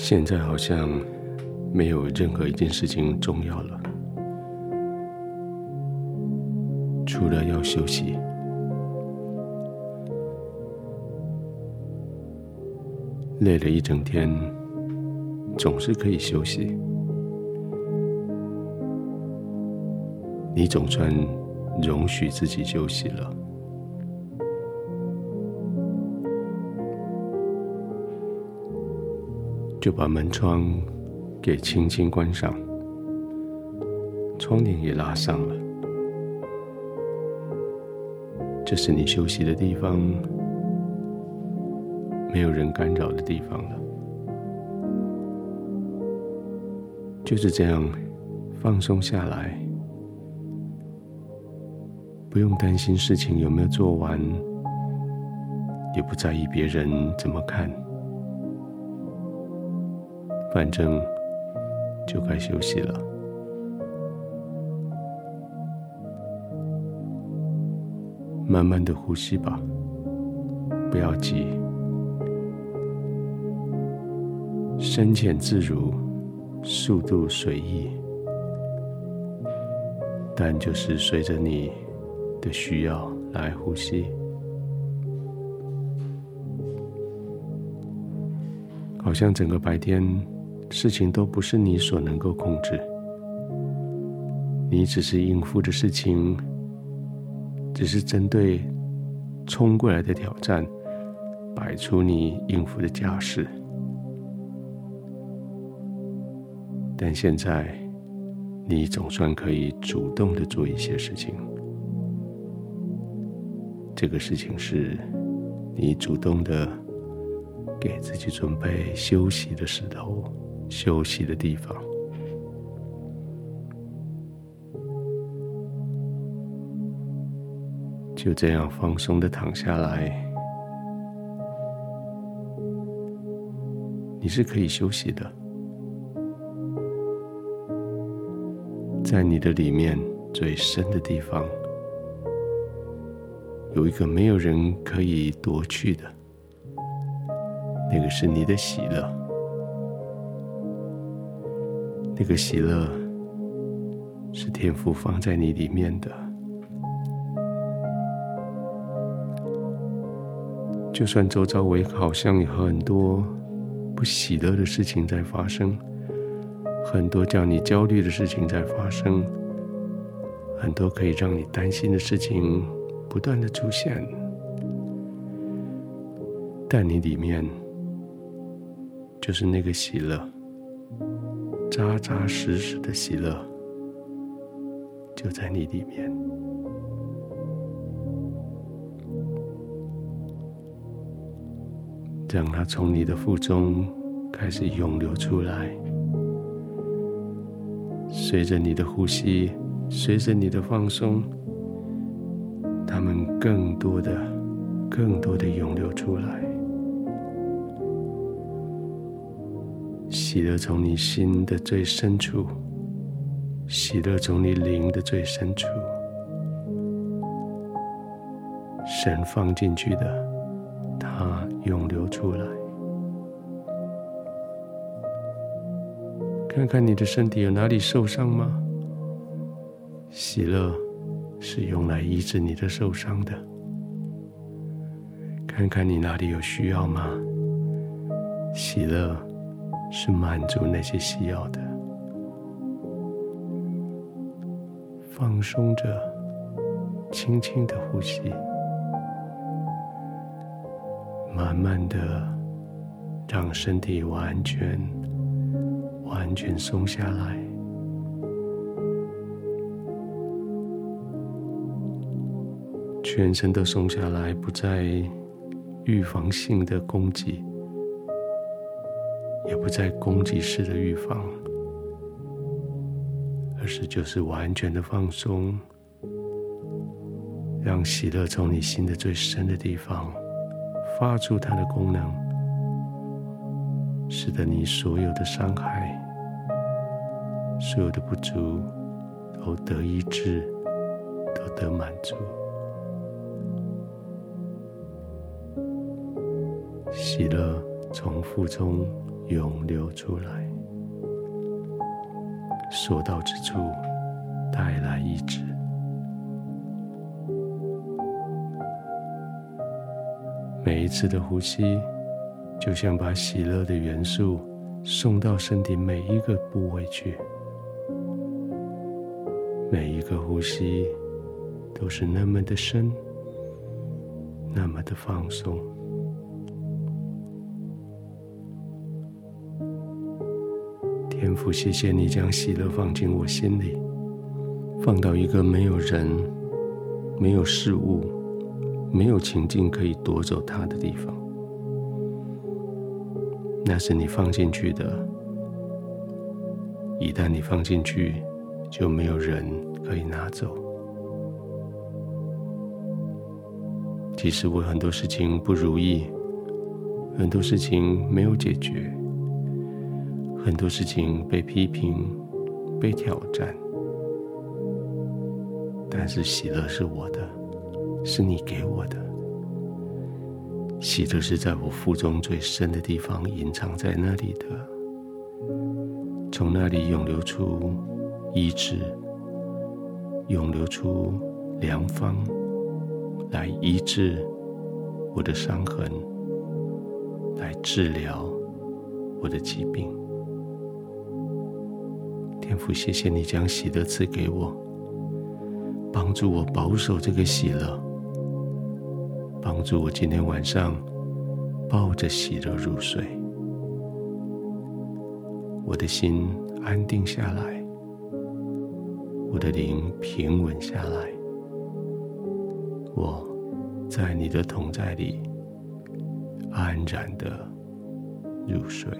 现在好像没有任何一件事情重要了，除了要休息。累了一整天，总是可以休息。你总算容许自己休息了。就把门窗给轻轻关上，窗帘也拉上了。这是你休息的地方，没有人干扰的地方了。就是这样放松下来，不用担心事情有没有做完，也不在意别人怎么看。反正就该休息了，慢慢的呼吸吧，不要急，深浅自如，速度随意，但就是随着你的需要来呼吸，好像整个白天。事情都不是你所能够控制，你只是应付的事情，只是针对冲过来的挑战，摆出你应付的架势。但现在，你总算可以主动的做一些事情。这个事情是，你主动的给自己准备休息的石头。休息的地方，就这样放松的躺下来。你是可以休息的，在你的里面最深的地方，有一个没有人可以夺去的，那个是你的喜乐。那个喜乐是天父放在你里面的，就算周遭围好像有很多不喜乐的事情在发生，很多叫你焦虑的事情在发生，很多可以让你担心的事情不断的出现，但你里面就是那个喜乐。扎扎实实的喜乐就在你里面，让它从你的腹中开始涌流出来，随着你的呼吸，随着你的放松，它们更多的、更多的涌流出来。喜乐从你心的最深处，喜乐从你灵的最深处，神放进去的，它涌流出来。看看你的身体有哪里受伤吗？喜乐是用来医治你的受伤的。看看你哪里有需要吗？喜乐。是满足那些需要的，放松着，轻轻的呼吸，慢慢的让身体完全、完全松下来，全身都松下来，不再预防性的攻击。也不再攻击式的预防，而是就是完全的放松，让喜乐从你心的最深的地方发出它的功能，使得你所有的伤害、所有的不足都得医治，都得满足。喜乐从腹中。涌流出来，所到之处带来一治。每一次的呼吸，就像把喜乐的元素送到身体每一个部位去。每一个呼吸都是那么的深，那么的放松。天父，谢谢你将喜乐放进我心里，放到一个没有人、没有事物、没有情境可以夺走它的地方。那是你放进去的，一旦你放进去，就没有人可以拿走。即使我很多事情不如意，很多事情没有解决，很多事情被批评、被挑战，但是喜乐是我的，是你给我的。喜乐是在我腹中最深的地方隐藏在那里的，从那里涌流出。医治，涌流出良方，来医治我的伤痕，来治疗我的疾病。天父，谢谢你将喜乐赐给我，帮助我保守这个喜乐，帮助我今天晚上抱着喜乐入睡，我的心安定下来。我的灵平稳下来，我在你的同在里安然的入睡。